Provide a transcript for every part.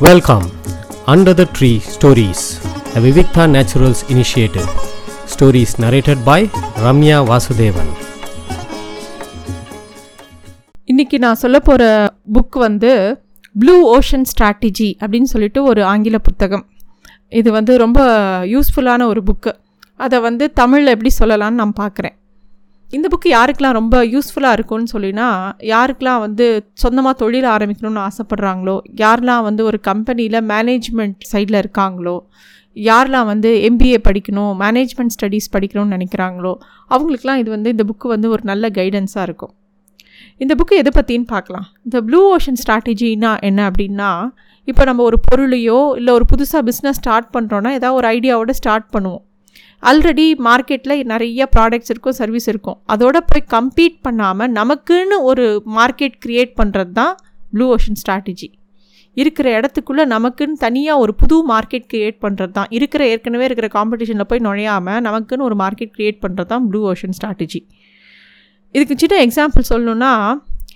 Welcome, Under the Tree Stories, a Vivikta Naturals initiative. Stories narrated by Ramya Vasudevan. இன்னைக்கு நான் சொல்ல போகிற book வந்து ப்ளூ ஓஷன் ஸ்ட்ராட்டஜி அப்படின்னு சொல்லிட்டு ஒரு ஆங்கில புத்தகம் இது வந்து ரொம்ப யூஸ்ஃபுல்லான ஒரு புக்கு அதை வந்து தமிழில் எப்படி சொல்லலாம்னு நான் பார்க்குறேன் இந்த புக்கு யாருக்கெல்லாம் ரொம்ப யூஸ்ஃபுல்லாக இருக்கும்னு சொல்லினா யாருக்கெல்லாம் வந்து சொந்தமாக தொழில் ஆரம்பிக்கணும்னு ஆசைப்பட்றாங்களோ யாரெல்லாம் வந்து ஒரு கம்பெனியில் மேனேஜ்மெண்ட் சைடில் இருக்காங்களோ யாரெல்லாம் வந்து எம்பிஏ படிக்கணும் மேனேஜ்மெண்ட் ஸ்டடீஸ் படிக்கணும்னு நினைக்கிறாங்களோ அவங்களுக்குலாம் இது வந்து இந்த புக்கு வந்து ஒரு நல்ல கைடன்ஸாக இருக்கும். இந்த புக்கு எதை பற்றின்னு பார்க்கலாம். இந்த ப்ளூ ஓஷன் ஸ்ட்ராட்டஜினா என்ன அப்படின்னா இப்போ நம்ம ஒரு பொருளையோ இல்லை ஒரு புதுசாக பிஸ்னஸ் ஸ்டார்ட் பண்ணுறோன்னா ஏதாவது ஒரு ஐடியாவோட ஸ்டார்ட் பண்ணுவோம். ஆல்ரெடி மார்க்கெட்டில் நிறைய ப்ராடக்ட்ஸ் இருக்கும் சர்வீஸ் இருக்கும். அதோட போய் கம்பீட் பண்ணாமல் நமக்குன்னு ஒரு மார்க்கெட் க்ரியேட் பண்ணுறது தான் ப்ளூ ஓஷன் ஸ்ட்ராட்டஜி இருக்கிற இடத்துக்குள்ளே நமக்குன்னு தனியாக ஒரு புது மார்க்கெட் க்ரியேட் பண்ணுறது தான். இருக்கிற ஏற்கனவே இருக்கிற காம்படிஷனில் போய் நுழையாமல் நமக்குன்னு ஒரு மார்க்கெட் க்ரியேட் பண்ணுறது தான் ப்ளூ ஓஷன் ஸ்ட்ராட்டஜி இதுக்கு சின்ன எக்ஸாம்பிள் சொல்லணுன்னா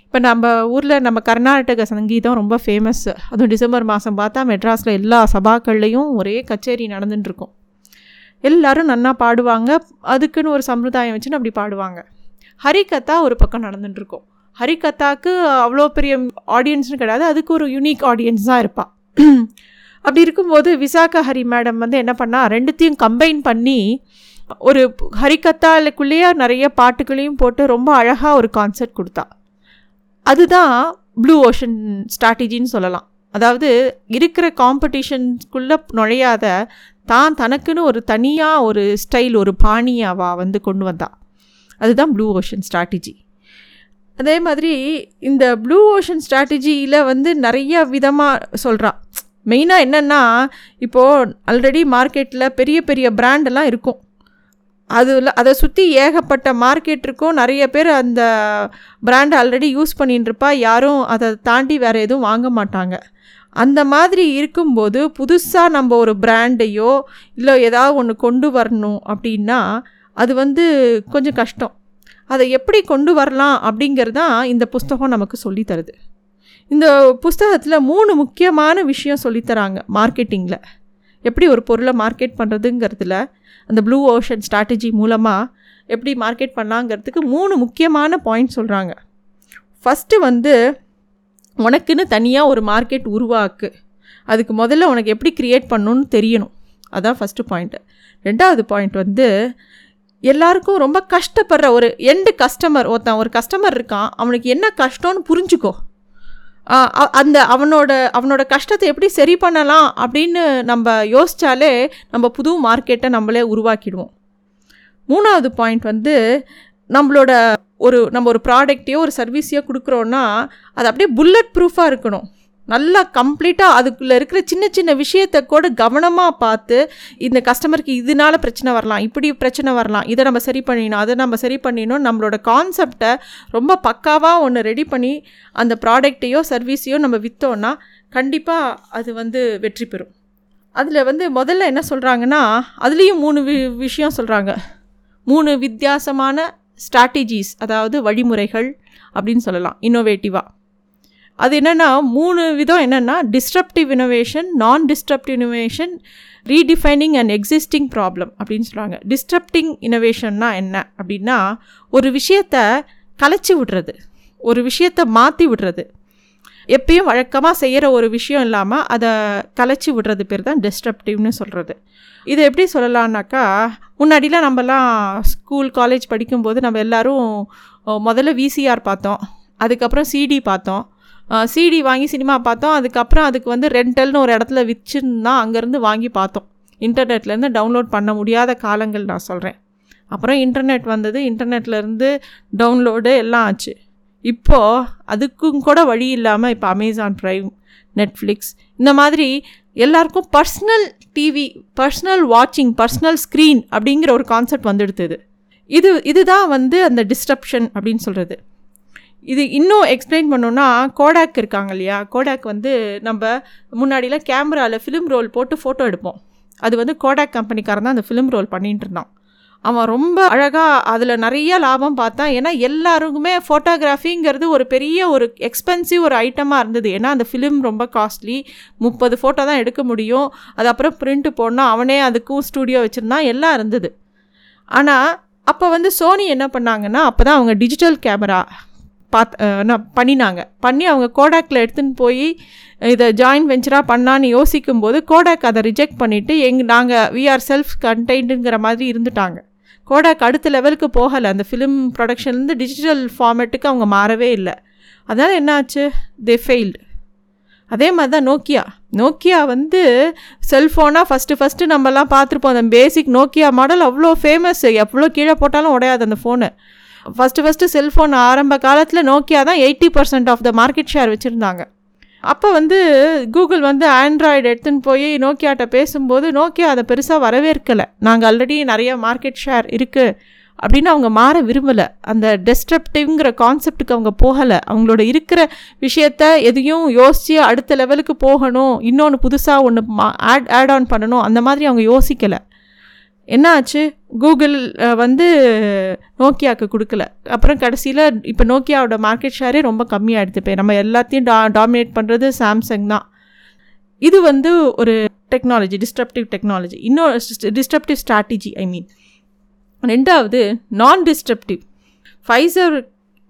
இப்போ நம்ம ஊரில் நம்ம கர்நாடக சங்கீதம் ரொம்ப ஃபேமஸ் அதுவும் டிசம்பர் மாதம் பார்த்தா மெட்ராஸில் எல்லா சபாக்கள்லேயும் ஒரே கச்சேரி நடந்துட்டுருக்கும் எல்லாரும் நன்னா பாடுவாங்க. அதுக்குன்னு ஒரு சம்பிரதாயம் வச்சுன்னு அப்படி பாடுவாங்க. ஹரிகத்தா ஒரு பக்கம் நடந்துட்டுருக்கோம். ஹரிகத்தாக்கு அவ்வளோ பெரிய ஆடியன்ஸ்னு கிடையாது. அதுக்கு ஒரு யூனிக் ஆடியன்ஸ் தான் இருப்பாள் அப்படி இருக்கும்போது விசாகா ஹரி மேடம் வந்து என்ன பண்ணால் ரெண்டுத்தையும் கம்பைன் பண்ணி ஒரு ஹரிகத்தாலுக்குள்ளேயே நிறைய பாட்டுகளையும் போட்டு ரொம்ப அழகாக ஒரு கான்செர்ட் கொடுத்தா. அதுதான் ப்ளூ ஓஷன் ஸ்ட்ராட்டஜின்னு சொல்லலாம். அதாவது இருக்கிற காம்படிஷன்ஸ்குள்ளே நுழையாத தான் தனக்குன்னு ஒரு தனியாக ஒரு ஸ்டைல் ஒரு பாணி அவள் வந்து கொண்டு வந்தா. அதுதான் ப்ளூ ஓஷன் ஸ்ட்ராட்டஜி அதே மாதிரி இந்த ப்ளூ ஓஷன் ஸ்ட்ராட்டஜியில் வந்து நிறைய விதமாக சொல்கிறான் மெயினாக என்னென்னா இப்போது ஆல்ரெடி மார்க்கெட்டில் பெரிய பெரிய பிராண்டெல்லாம் இருக்கும். அதில் அதை சுற்றி ஏகப்பட்ட மார்க்கெட் இருக்கும் நிறைய பேர் அந்த பிராண்டை ஆல்ரெடி யூஸ் பண்ணிட்டுருப்பா யாரும் அதை தாண்டி வேறு எதுவும் வாங்க மாட்டாங்க. அந்த மாதிரி இருக்கும்போது புதுசாக நம்ம ஒரு பிராண்டையோ இல்லை ஏதாவது ஒன்று கொண்டு வரணும் அப்படின்னா அது வந்து கொஞ்சம் கஷ்டம். அதை எப்படி கொண்டு வரலாம் அப்படிங்கிறது தான் இந்த புஸ்தகம் நமக்கு சொல்லித்தருது இந்த புஸ்தகத்தில் மூணு முக்கியமான விஷயம் சொல்லித்தராங்க மார்க்கெட்டிங்கில் எப்படி ஒரு பொருளை மார்க்கெட் பண்ணுறதுங்கிறதுல அந்த ப்ளூ ஓஷன் ஸ்ட்ராட்டஜி மூலமாக எப்படி மார்க்கெட் பண்ணலாங்கிறதுக்கு மூணு முக்கியமான பாயிண்ட் சொல்கிறாங்க ஃபஸ்ட்டு வந்து உனக்குன்னு தனியாக ஒரு மார்க்கெட் உருவாக்கு. அதுக்கு முதல்ல உனக்கு எப்படி க்ரியேட் பண்ணணும்னு தெரியணும். அதான் ஃபஸ்ட்டு பாயிண்ட்டு ரெண்டாவது பாயிண்ட் வந்து எல்லாருக்கும் ரொம்ப கஷ்டப்படுற ஒரு எண்டு கஸ்டமர் ஒருத்தன் ஒரு கஸ்டமர் இருக்கான் அவனுக்கு என்ன கஷ்டம்னு புரிஞ்சுக்கோ. அந்த அவனோட அவனோட கஷ்டத்தை எப்படி சரி பண்ணலாம் அப்படின்னு நம்ம யோசித்தாலே நம்ம புது மார்க்கெட்டை நம்மளே உருவாக்கிடுவோம். மூணாவது பாயிண்ட் வந்து நம்மளோட ஒரு நம்ம ஒரு ப்ராடக்டையோ ஒரு சர்வீஸையோ கொடுக்குறோன்னா அது அப்படியே புல்லட் ப்ரூஃபாக இருக்கணும். நல்லா கம்ப்ளீட்டாக அதுக்குள்ளே இருக்கிற சின்ன சின்ன விஷயத்தை கூட கவனமாக பார்த்து இந்த கஸ்டமருக்கு இதனால பிரச்சனை வரலாம் இப்படி பிரச்சனை வரலாம் இதை நம்ம சரி பண்ணிடணும் அதை நம்ம சரி பண்ணிடணும் நம்மளோட கான்செப்டை ரொம்ப பக்காவாக ஒன்று ரெடி பண்ணி அந்த ப்ராடக்டையோ சர்வீஸையோ நம்ம விற்றோன்னா கண்டிப்பாக அது வந்து வெற்றி பெறும். அதில் வந்து முதல்ல என்ன சொல்கிறாங்கன்னா அதுலேயும் மூணு வி விஷயம் சொல்கிறாங்க மூணு வித்தியாசமான ஸ்ட்ராட்டஜிஸ் அதாவது வழிமுறைகள் அப்படின்னு சொல்லலாம் இன்னோவேட்டிவாக அது என்னென்னா மூணு விதம் என்னென்னா டிஸ்ட்ரப்டிவ் இனோவேஷன் நான் disruptive innovation redefining and existing problem அப்படின்னு சொல்கிறாங்க டிஸ்ட்ரப்டிங் இனோவேஷன்னா என்ன? அப்படின்னா ஒரு விஷயத்தை கலைச்சி விடுறது. ஒரு விஷயத்தை மாற்றி விடுறது. எப்பயும் வழக்கமாக செய்கிற ஒரு விஷயம் இல்லாமல் அதை கலைச்சி விடுறது பேர் தான் டிஸ்ட்ரப்டிவ்னு சொல்கிறது இது எப்படி சொல்லலான்னாக்கா முன்னாடிலாம் நம்மலாம் ஸ்கூல் காலேஜ் படிக்கும்போது நம்ம எல்லோரும் முதல்ல விசிஆர் பார்த்தோம். அதுக்கப்புறம் சிடி பார்த்தோம். சிடி வாங்கி சினிமா பார்த்தோம். அதுக்கப்புறம் அதுக்கு வந்து ரெண்டல்னு ஒரு இடத்துல விற்றுன்னா அங்கேருந்து வாங்கி பார்த்தோம். இன்டர்நெட்லேருந்து டவுன்லோட் பண்ண முடியாத காலங்கள் நான் சொல்கிறேன் அப்புறம் இன்டர்நெட் வந்தது. இன்டர்நெட்லேருந்து டவுன்லோடு எல்லாம் ஆச்சு. இப்போது அதுக்கும் கூட வழி இல்லாமல் இப்போ அமேசான் ப்ரைம் நெட்ஃப்ளிக்ஸ் இந்த மாதிரி எல்லாருக்கும் பர்ஸ்னல் டிவி பர்ஸ்னல் வாட்சிங் பர்ஸ்னல் ஸ்க்ரீன் அப்படிங்கிற ஒரு கான்செப்ட் வந்துடுத்துது இது. இதுதான் வந்து அந்த டிஸ்டப்ஷன் அப்படின்னு சொல்கிறது இது இன்னும் எக்ஸ்பிளைன் பண்ணோன்னா கோடாக் இருக்காங்க இல்லையா கோடாக் வந்து நம்ம முன்னாடிலாம் கேமராவில் ஃபிலிம் ரோல் போட்டு ஃபோட்டோ எடுப்போம். அது வந்து கோடாக் கம்பெனிக்காரன் தான் அந்த ஃபிலிம் ரோல் பண்ணிகிட்டு இருந்தான் அவன் ரொம்ப அழகாக அதில் நிறைய லாபம் பார்த்தான். ஏன்னா எல்லாருக்குமே ஃபோட்டோகிராஃபிங்கிறது ஒரு பெரிய ஒரு எக்ஸ்பென்சிவ் ஒரு ஐட்டமாக இருந்தது. ஏன்னா அந்த ஃபிலிம் ரொம்ப காஸ்ட்லி முப்பது ஃபோட்டோ தான் எடுக்க முடியும். அது அப்புறம் பிரிண்ட் போடணும். அவனே அதுக்கும் ஸ்டூடியோ வச்சுருந்தான். எல்லாம் இருந்தது. ஆனால் அப்போ வந்து சோனி என்ன பண்ணாங்கன்னா அப்போ தான் அவங்க டிஜிட்டல் கேமரா பார்த்து பண்ணினாங்க. பண்ணி அவங்க கோடாக்கில் எடுத்துன்னு போய் இதை ஜாயின்ட் வெஞ்சராக பண்ணான்னு யோசிக்கும்போது கோடாக் அதை ரிஜெக்ட் பண்ணிவிட்டு எங் நாங்கள் வி ஆர் செல்ஃப் கண்டெய்ண்டுங்கிற மாதிரி இருந்துட்டாங்க. கோடாக் அடுத்த லெவலுக்கு போகலை. அந்த ஃபிலிம் ப்ரொடக்ஷன்லேருந்து டிஜிட்டல் ஃபார்மேட்டுக்கு அவங்க மாறவே இல்லை. அதனால் என்னாச்சு? தே ஃபெயில்டு அதே மாதிரி தான் நோக்கியா நோக்கியா வந்து செல்ஃபோனாக ஃபஸ்ட்டு ஃபஸ்ட்டு நம்மலாம் பார்த்துருப்போம். அந்த பேசிக் நோக்கியா மாடல் அவ்வளோ ஃபேமஸ் எவ்வளோ கீழே போட்டாலும் உடையாது அந்த ஃபோனு ஃபஸ்ட்டு ஃபஸ்ட்டு செல்ஃபோன் ஆரம்ப காலத்தில் நோக்கியா தான் eighty percent of the market share வச்சுருந்தாங்க. அப்போ வந்து கூகுள் வந்து ஆண்ட்ராய்டு எடுத்துன்னு போய் நோக்கியாட்ட பேசும்போது நோக்கியா அதை பெருசாக வரவேற்கலை. நாங்கள் ஆல்ரெடி நிறைய மார்க்கெட் ஷேர் இருக்குது அப்படின்னு அவங்க மாற விரும்பலை. அந்த டெஸ்ட்ரப்டிவ்ங்கிற கான்செப்டுக்கு அவங்க போகலை. அவங்களோட இருக்கிற விஷயத்த எதையும் யோசித்து அடுத்த லெவலுக்கு போகணும் இன்னொன்று புதுசாக ஒன்று மா ஆட் ஆட் ஆன் பண்ணணும் அந்த மாதிரி அவங்க யோசிக்கலை. என்ன ஆச்சு கூகுள் வந்து நோக்கியாவுக்கு கொடுக்கல. அப்புறம் கடைசியில் இப்போ நோக்கியாவோட மார்க்கெட் ஷேரே ரொம்ப கம்மியாகிடுது இப்போ நம்ம எல்லாத்தையும் டா டாமினேட் பண்ணுறது சாம்சங் தான். இது வந்து ஒரு டெக்னாலஜி டிஸ்ட்ரப்டிவ் டெக்னாலஜி இன்னொரு டிஸ்ட்ரப்டிவ் ஸ்ட்ராட்டஜி ஐ மீன் ரெண்டாவது நான் டிஸ்ட்ரப்டிவ் ஃபைசர்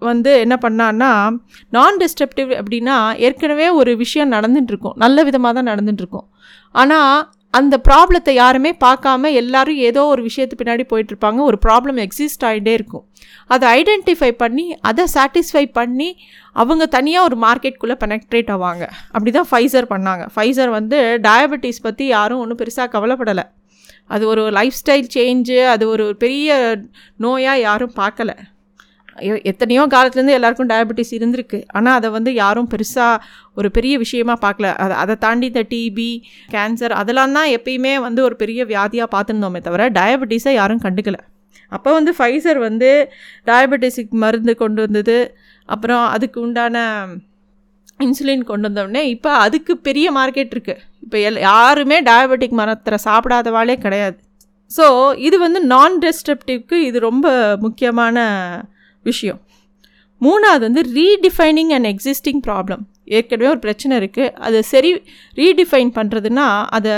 வந்து என்ன பண்ணான்னா நான் டிஸ்ட்ரப்டிவ் அப்படின்னா ஏற்கனவே ஒரு விஷயம் நடந்துட்டுருக்கும். நல்ல விதமாக தான் நடந்துட்டுருக்கும். ஆனால் அந்த ப்ராப்ளத்தை யாருமே பார்க்காம எல்லாரும் ஏதோ ஒரு விஷயத்து பின்னாடி போயிட்டுருப்பாங்க. ஒரு ப்ராப்ளம் எக்ஸிஸ்ட் ஆகிட்டே இருக்கும். அதை ஐடென்டிஃபை பண்ணி அதை சாட்டிஸ்ஃபை பண்ணி அவங்க தனியாக ஒரு மார்க்கெட்குள்ளே பெனக்ட்ரேட் ஆவாங்க. அப்படி தான் ஃபைசர் பண்ணாங்க. ஃபைசர் வந்து டயபெட்டிஸ் பற்றி யாரும் ஒன்றும் பெருசாக கவலைப்படலை. அது ஒரு லைஃப் ஸ்டைல் சேஞ்சு அது ஒரு பெரிய நோயாக யாரும் பார்க்கல. எத்தனையோ காலத்துலேருந்து எல்லாருக்கும் டயபெட்டிஸ் இருந்திருக்கு. ஆனால் அதை வந்து யாரும் பெருசாக ஒரு பெரிய விஷயமா பார்க்கல. அதை அதை தாண்டி இந்த டிபி கேன்சர் அதெல்லாம் தான் எப்பயுமே வந்து ஒரு பெரிய வியாதியாக பார்த்துருந்தோமே தவிர டயபெட்டிஸை யாரும் கண்டுக்கலை. அப்போ வந்து ஃபைசர் வந்து டயபெட்டிஸுக்கு மருந்து கொண்டு வந்தது. அப்புறம் அதுக்கு உண்டான இன்சுலின் கொண்டு வந்தோடனே இப்போ அதுக்கு பெரிய மார்க்கெட் இருக்குது இப்போ எல் யாருமே டயபெட்டிக் மரத்தில் சாப்பிடாதவாளே கிடையாது. ஸோ இது வந்து நான் டெஸ்ட்ரப்டிவ்க்கு இது ரொம்ப முக்கியமான விஷயம். மூணாவது வந்து ரீடிஃபைனிங் அண்ட் எக்ஸிஸ்டிங் ப்ராப்ளம் ஏற்கனவே ஒரு பிரச்சனை இருக்குது அதை சரி ரீடிஃபைன் பண்ணுறதுன்னா அதை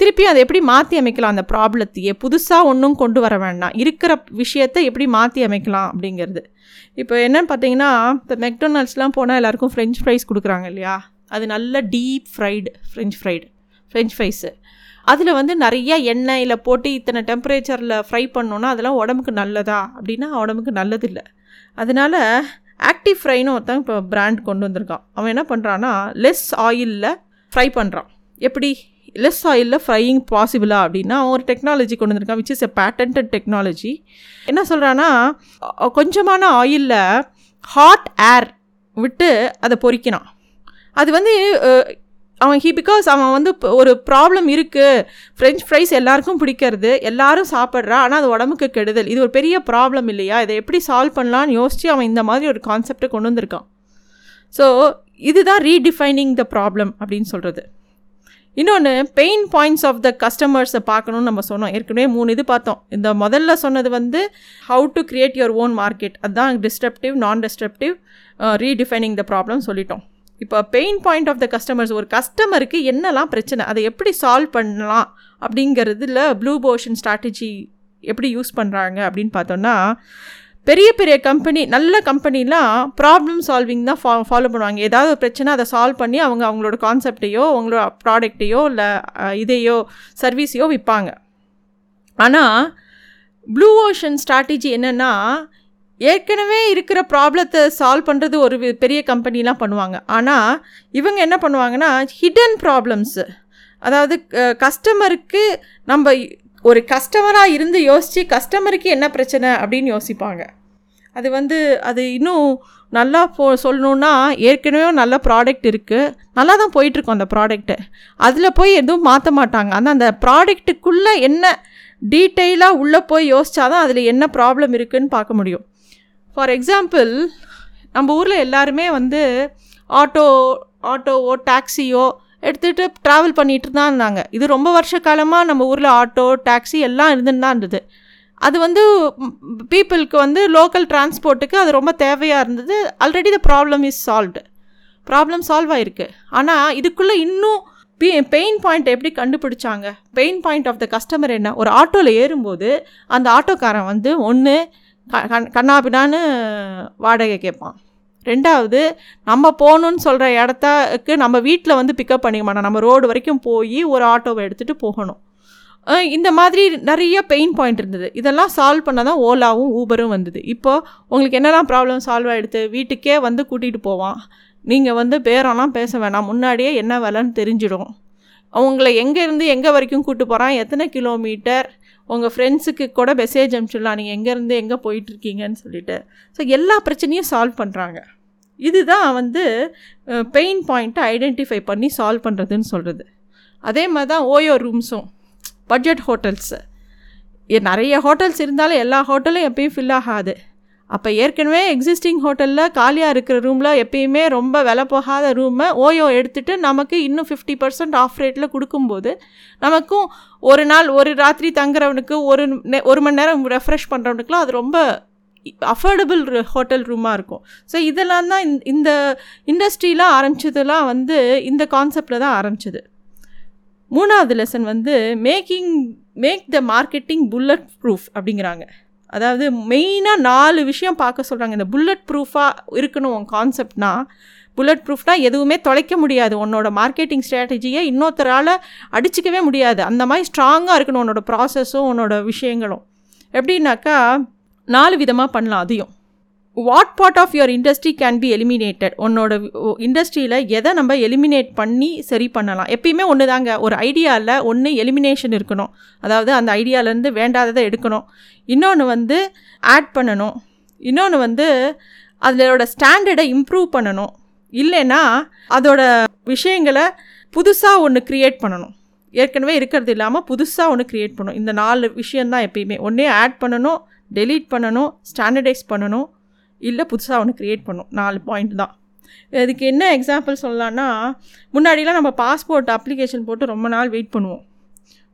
திருப்பி அதை எப்படி மாற்றி அமைக்கலாம்? அந்த ப்ராப்ளத்தையே புதுசாக ஒன்றும் கொண்டு வர வேண்டாம். இருக்கிற விஷயத்தை எப்படி மாற்றி அமைக்கலாம் அப்படிங்கிறது. இப்போ என்னன்னு பார்த்தீங்கன்னா இப்போ மெக்டொனால்ட்ஸ்லாம் போனால் எல்லாருக்கும் ஃப்ரெஞ்ச் ஃப்ரைஸ் கொடுக்குறாங்க இல்லையா? அது நல்ல deep fried French fried French fries அதில் வந்து நிறைய எண்ணெயில் போட்டு இத்தனை டெம்பரேச்சரில் ஃப்ரை பண்ணோன்னா அதெல்லாம் உடம்புக்கு நல்லதா? அப்படின்னா உடம்புக்கு நல்லதில்லை. அதனால் ஆக்டிவ் ஃப்ரைன்னு ஒருத்தன் இப்போ பிராண்ட் கொண்டு வந்திருக்கான். அவன் என்ன பண்ணுறான்னா லெஸ் ஆயிலில் ஃப்ரை பண்ணுறான் எப்படி? லெஸ் ஆயிலில் ஃப்ரையிங் பாசிபிளா அப்படின்னா அவன் ஒரு டெக்னாலஜி கொண்டு வந்திருக்கான் which is a patent technology என்ன சொல்கிறான்னா கொஞ்சமான ஆயிலில் ஹாட் ஏர் விட்டு அதை பொறிக்கிறான். அது வந்து அவன் ஹி பிகாஸ் அவன் வந்து ஒரு ப்ராப்ளம் இருக்குது ஃப்ரெஞ்ச் ஃப்ரைஸ் எல்லாருக்கும் பிடிக்கிறது. எல்லாரும் சாப்பிட்றான் ஆனால் அது உடம்புக்கு கெடுதல். இது ஒரு பெரிய ப்ராப்ளம் இல்லையா? இதை எப்படி சால்வ் பண்ணலான்னு யோசித்து அவன் இந்த மாதிரி ஒரு கான்செப்டை கொண்டு வந்திருக்கான். ஸோ இதுதான் ரீடிஃபைனிங் த ப்ராப்ளம் அப்படின்னு சொல்கிறது இன்னொன்று பெயின் பாயிண்ட்ஸ் ஆஃப் த கஸ்டமர்ஸை பார்க்கணுன்னு நம்ம சொன்னோம். ஏற்கனவே மூணு இது பார்த்தோம். இந்த முதல்ல சொன்னது வந்து how to create your own market அதுதான் டிஸ்ட்ரப்டிவ் நான் டிஸ்ட்ரப்டிவ் ரீடிஃபைனிங் த ப்ராப்ளம் சொல்லிட்டோம். இப்போ pain point of the customers ஒரு கஸ்டமருக்கு என்னெல்லாம் பிரச்சனை அதை எப்படி சால்வ் பண்ணலாம் அப்படிங்கிறதுல ப்ளூ போஷன் ஸ்ட்ராட்டஜி எப்படி யூஸ் பண்ணுறாங்க அப்படின்னு பார்த்தோன்னா பெரிய பெரிய கம்பெனி நல்ல கம்பெனிலாம் ப்ராப்ளம் சால்விங் தான் ஃபா ஃபாலோ பண்ணுவாங்க. ஏதாவது ஒரு பிரச்சனை அதை சால்வ் பண்ணி அவங்க அவங்களோட கான்செப்டையோ அவங்களோட ப்ராடக்டையோ இல்லை இதையோ சர்வீஸையோ விற்பாங்க ஆனால் ப்ளூ ஓஷன் ஸ்ட்ராட்டஜி என்னென்னா ஏற்கனவே இருக்கிற ப்ராப்ளத்தை சால்வ் பண்ணுறது ஒரு பெரிய கம்பெனிலாம் பண்ணுவாங்க. ஆனால் இவங்க என்ன பண்ணுவாங்கன்னா ஹிடன் ப்ராப்ளம்ஸு அதாவது கஸ்டமருக்கு நம்ம ஒரு கஸ்டமராக இருந்து யோசித்து கஸ்டமருக்கு என்ன பிரச்சனை அப்படின்னு யோசிப்பாங்க. அது வந்து அது இன்னும் நல்லா போ சொல்லணுன்னா ஏற்கனவே நல்ல ப்ராடக்ட் இருக்குது நல்லா தான் போயிட்டுருக்கோம் அந்த ப்ராடக்ட்டு அதில் போய் எதுவும் மாற்ற மாட்டாங்க. ஆனால் அந்த ப்ராடக்ட்டுக்குள்ளே என்ன டீட்டெயிலாக உள்ளே போய் யோசித்தா தான் அதில் என்ன ப்ராப்ளம் இருக்குதுன்னு பார்க்க முடியும். ஃபார் எக்ஸாம்பிள் நம்ம ஊரில் எல்லாருமே வந்து ஆட்டோ ஆட்டோவோ டாக்ஸியோ எடுத்துகிட்டு ட்ராவல் பண்ணிகிட்டு தான் இருந்தாங்க. இது ரொம்ப வருஷ காலமாக நம்ம ஊரில் ஆட்டோ டாக்ஸி எல்லாம் இருந்துன்னு தான் இருந்தது. அது வந்து பீப்புளுக்கு வந்து லோக்கல் டிரான்ஸ்போர்ட்டுக்கு அது ரொம்ப தேவையாக இருந்தது. Already the problem is solved problem solve ஆகிருக்கு ஆனால் இதுக்குள்ளே இன்னும் பி பெயின் பாயிண்ட் எப்படி கண்டுபிடிச்சாங்க? Pain point of the customer என்ன? ஒரு ஆட்டோவில் ஏறும்போது அந்த ஆட்டோக்காரன் வந்து ஒன்று கண் கண்ணாபின்னான்னு வாடகை கேட்பான். ரெண்டாவது நம்ம போகணுன்னு சொல்கிற இடத்துக்கு நம்ம வீட்டில் வந்து பிக்கப் பண்ணிக்க மாட்டோம் நம்ம ரோடு வரைக்கும் போய் ஒரு ஆட்டோவை எடுத்துகிட்டு போகணும். இந்த மாதிரி நிறைய பெயின் பாயிண்ட் இருந்தது. இதெல்லாம் சால்வ் பண்ண தான் ஓலாவும் ஊபரும் வந்தது. இப்போது உங்களுக்கு என்னெல்லாம் ப்ராப்ளம் சால்வ் ஆகிடுது வீட்டுக்கே வந்து கூட்டிகிட்டு போவான். நீங்கள் வந்து பேரெல்லாம் பேச வேணாம். முன்னாடியே என்ன வேலைன்னு தெரிஞ்சிடும். அவங்கள எங்கேருந்து எங்கே வரைக்கும் கூப்பிட்டு போகிறான் எத்தனை கிலோமீட்டர் உங்கள் ஃப்ரெண்ட்ஸுக்கு கூட மெசேஜ் அனுப்பிச்சிடலாம். நீங்கள் எங்கேருந்து எங்கே போயிட்டுருக்கீங்கன்னு சொல்லிட்டு. ஸோ எல்லா பிரச்சனையும் சால்வ் பண்ணுறாங்க இதுதான் வந்து பெயின் பாயிண்ட்டை ஐடென்டிஃபை பண்ணி சால்வ் பண்ணுறதுன்னு சொல்கிறது அதே மாதிரி தான் ஓயோ ரூம்ஸும் பட்ஜெட் ஹோட்டல்ஸு நிறைய ஹோட்டல்ஸ் இருந்தாலும் எல்லா ஹோட்டலும் எப்பயும் ஃபில் ஆகாது. அப்போ ஏற்கனவே எக்ஸிஸ்டிங் ஹோட்டலில் காலியாக இருக்கிற ரூமில் எப்பயுமே ரொம்ப விலை போகாத ரூமை ஓயோ எடுத்துகிட்டு நமக்கு இன்னும் ஃபிஃப்டி பர்சன்ட் ஆஃப் ரேட்டில் கொடுக்கும்போது நமக்கும் ஒரு நாள் ஒரு ராத்திரி தங்குறவனுக்கு ஒரு நே- ஒரு மணி நேரம் ரெஃப்ரெஷ் பண்ணுறவனுக்குலாம் அது ரொம்ப அஃபோர்டபுள் ஹோட்டல் ரூமாக இருக்கும். ஸோ இதெல்லாம் தான் இந்த- இண்டஸ்ட்ரியெலாம் இண்டஸ்ட்ரிலாம் வந்து இந்த கான்செப்டில் தான் ஆரம்பிச்சது. மூணாவது லெசன் வந்து making make the marketing bulletproof அப்படிங்கிறாங்க. அதாவது மெயினாக நாலு விஷயம் பார்க்க சொல்கிறாங்க இந்த புல்லட் ப்ரூஃபாக இருக்கணும் உன் கான்செப்ட்னா புல்லட் ப்ரூஃப்னா எதுவுமே தொலைக்க முடியாது. உன்னோட மார்க்கெட்டிங் ஸ்ட்ராட்டஜியை இன்னொருத்தரால் அடிச்சிக்கவே முடியாது. அந்த மாதிரி ஸ்ட்ராங்காக இருக்கணும் உன்னோட ப்ராசஸும் உன்னோட விஷயங்களும். எப்படின்னாக்கா நாலு விதமாக பண்ணலாம். அதையும் what part of your industry can be eliminated உன்னோட இண்டஸ்ட்ரியில் எதை நம்ம எலிமினேட் பண்ணி சரி பண்ணலாம். எப்பயுமே ஒன்று தாங்க ஒரு ஐடியாவில் ஒன்று எலிமினேஷன் இருக்கணும். அதாவது அந்த ஐடியாவிலேருந்து வேண்டாததை எடுக்கணும். இன்னொன்று வந்து ஆட் பண்ணணும். இன்னொன்று வந்து அதோட ஸ்டாண்டர்டை இம்ப்ரூவ் பண்ணணும். இல்லைன்னா அதோட விஷயங்களை புதுசாக ஒன்று க்ரியேட் பண்ணணும். ஏற்கனவே இருக்கிறது இல்லாமல் புதுசாக ஒன்று க்ரியேட் பண்ணணும். இந்த நாலு விஷயந்தான் எப்பயுமே. ஒன்றே ஆட் பண்ணணும் டெலீட் பண்ணணும் ஸ்டாண்டர்டைஸ் பண்ணணும். இல்லை புதுசாக ஒன்று க்ரியேட் பண்ணும். நாலு பாயிண்ட் தான். இதுக்கு என்ன எக்ஸாம்பிள் சொல்லலான்னா முன்னாடிலாம் நம்ம பாஸ்போர்ட் அப்ளிகேஷன் போட்டு ரொம்ப நாள் வெயிட் பண்ணுவோம்.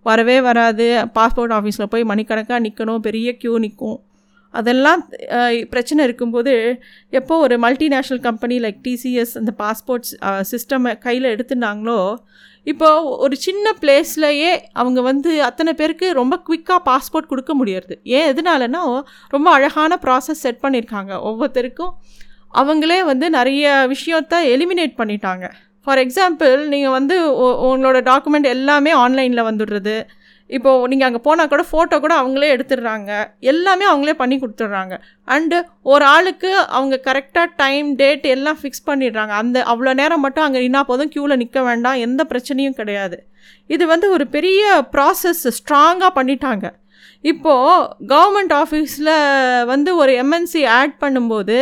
வரவே வராது. பாஸ்போர்ட் ஆஃபீஸில் போய் மணிக்கணக்காக நிற்கணும் பெரிய க்யூ நிற்கும் அதெல்லாம் பிரச்சனை இருக்கும்போது எப்போ ஒரு மல்டிநேஷ்னல் கம்பெனி லைக் டிசிஎஸ் அந்த பாஸ்போர்ட்ஸ் சிஸ்டமை கையில் எடுத்துனாங்களோ இப்போது ஒரு சின்ன பிளேஸ்லையே அவங்க வந்து அத்தனை பேருக்கு ரொம்ப குவிக்காக பாஸ்போர்ட் கொடுக்க முடியறது. ஏன் எதனாலன்னா ரொம்ப அழகான ப்ராசஸ் செட் பண்ணியிருக்காங்க ஒவ்வொருத்தருக்கும் அவங்களே வந்து நிறைய விஷயத்த எலிமினேட் பண்ணிட்டாங்க. ஃபார் எக்ஸாம்பிள் நீங்கள் வந்து உங்களோட டாக்குமெண்ட் எல்லாமே ஆன்லைனில் வந்துடுறது. இப்போது நீங்கள் அங்கே போனால் கூட ஃபோட்டோ கூட அவங்களே எடுத்துடுறாங்க. எல்லாமே அவங்களே பண்ணி கொடுத்துட்றாங்க. அண்டு ஒரு ஆளுக்கு அவங்க கரெக்டாக டைம் டேட் எல்லாம் ஃபிக்ஸ் பண்ணிடுறாங்க. அந்த அவ்வளோ நேரம் மட்டும் அங்கே நின்னா போதும் க்யூவில் நிற்க வேண்டாம். எந்த பிரச்சனையும் கிடையாது. இது வந்து ஒரு பெரிய ப்ராசஸ் ஸ்ட்ராங்காக பண்ணிட்டாங்க. இப்போது கவர்மெண்ட் ஆஃபீஸில் வந்து ஒரு எம்என்சி ஆட் பண்ணும்போது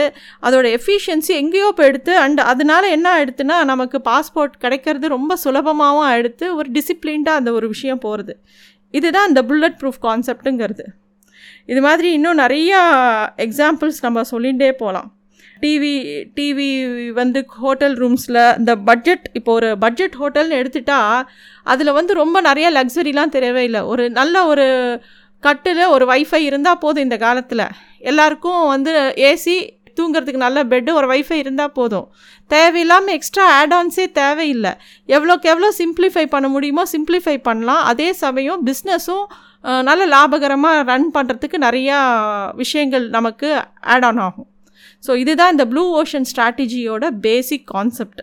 அதோட எஃபிஷியன்சி எங்கேயோ போயிடுத்து அண்ட் அதனால என்ன ஆயிடுத்துன்னா நமக்கு பாஸ்போர்ட் கிடைக்கிறது ரொம்ப சுலபமாகவும் ஆயிடுத்து ஒரு டிசிப்ளின்டாக அந்த ஒரு விஷயம் போகிறது இதுதான் இந்த புல்லட் ப்ரூஃப் கான்செப்ட்டுங்கிறது இது மாதிரி இன்னும் நிறையா எக்ஸாம்பிள்ஸ் நம்ம சொல்லிகிட்டே போகலாம் டிவி டிவி வந்து ஹோட்டல் ரூம்ஸில் இந்த பட்ஜெட் இப்போ ஒரு பட்ஜெட் ஹோட்டல்னு எடுத்துட்டா அதில் வந்து ரொம்ப நிறைய லக்ஸரிலாம் தேவையில்லை. ஒரு நல்ல ஒரு கட்டில் ஒரு வைஃபை இருந்தால் போதும் இந்த காலத்தில். எல்லாருக்கும் வந்து ஏசி தூங்குறதுக்கு நல்ல பெட்டு ஒரு வைஃபை இருந்தால் போதும். தேவையில்லாமல் எக்ஸ்ட்ரா ஆட்ஆன்ஸே தேவையில்லை. எவ்வளோக்கு எவ்வளோ சிம்ப்ளிஃபை பண்ண முடியுமோ சிம்ப்ளிஃபை பண்ணலாம். அதே சமயம் பிஸ்னஸும் நல்ல லாபகரமாக ரன் பண்ணுறதுக்கு நிறையா விஷயங்கள் நமக்கு ஆட் ஆன் ஆகும். ஸோ இதுதான் இந்த ப்ளூ ஓஷன் ஸ்ட்ராட்டஜியோட பேசிக் கான்செப்ட்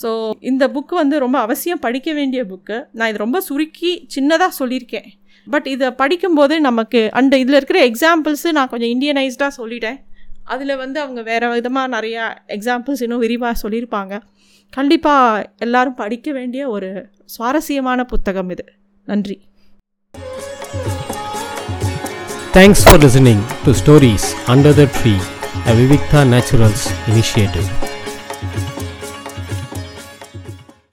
ஸோ இந்த புக்கு வந்து ரொம்ப அவசியம். படிக்க வேண்டிய புக்கு நான் இது ரொம்ப சுருக்கி சின்னதாக சொல்லியிருக்கேன். பட் இதை படிக்கும்போது நமக்கு அண்ட் இதில் இருக்கிற எக்ஸாம்பிள்ஸு நான் கொஞ்சம் இண்டியனைஸ்டாக சொல்லிட்டேன். அதில் வந்து அவங்க வேறு விதமாக நிறையா எக்ஸாம்பிள்ஸ் இன்னும் விரிவாக சொல்லியிருப்பாங்க. கண்டிப்பாக எல்லாரும் படிக்க வேண்டிய ஒரு சுவாரஸ்யமான புத்தகம் இது. நன்றி. Thanks for listening to Stories Under the Tree a Vivikta Naturals initiative